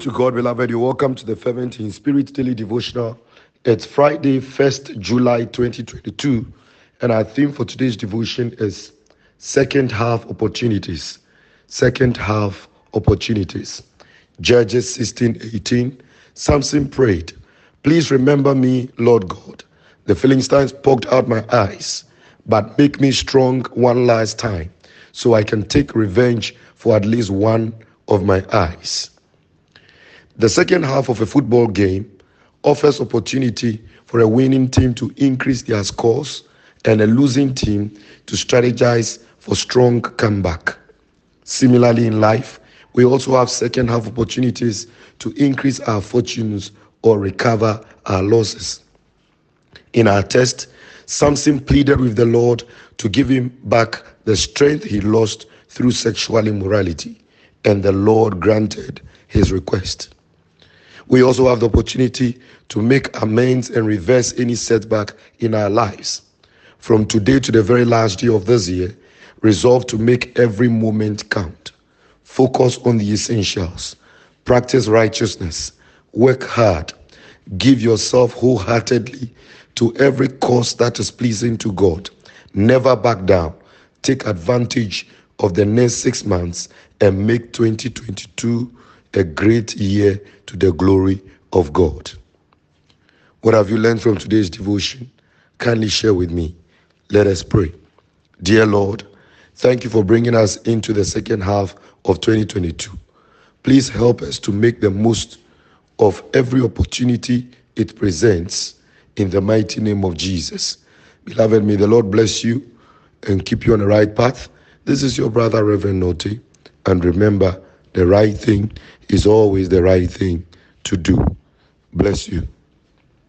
to God, beloved. You're welcome to the Fervent in Spirit Daily Devotional. It's Friday, 1st July 2022, and our theme for today's devotion is Second Half Opportunities. Second Half Opportunities. Judges 16 18. Samson prayed, Please remember me, Lord God. The Philistines poked out my eyes, but make me strong one last time so I can take revenge for at least one of my eyes. The second half of a football game offers opportunity for a winning team to increase their scores and a losing team to strategize for strong comeback. Similarly in life, we also have second half opportunities to increase our fortunes or recover our losses. In our test, Samson pleaded with the Lord to give him back the strength he lost through sexual immorality, and the Lord granted his request. We also have the opportunity to make amends and reverse any setback in our lives. From today to the very last day of this year, resolve to make every moment count. Focus on the essentials. Practice righteousness. Work hard. Give yourself wholeheartedly to every cause that is pleasing to God. Never back down. Take advantage of the next six months and make 2022 a great year to the glory of God. What have you learned from today's devotion? Kindly share with me. Let us pray. Dear Lord, thank you for bringing us into the second half of 2022. Please help us to make the most of every opportunity it presents in the mighty name of Jesus. Beloved, may the Lord bless you and keep you on the right path. This is your brother, Reverend Noti. And remember, the right thing is always the right thing to do. Bless you.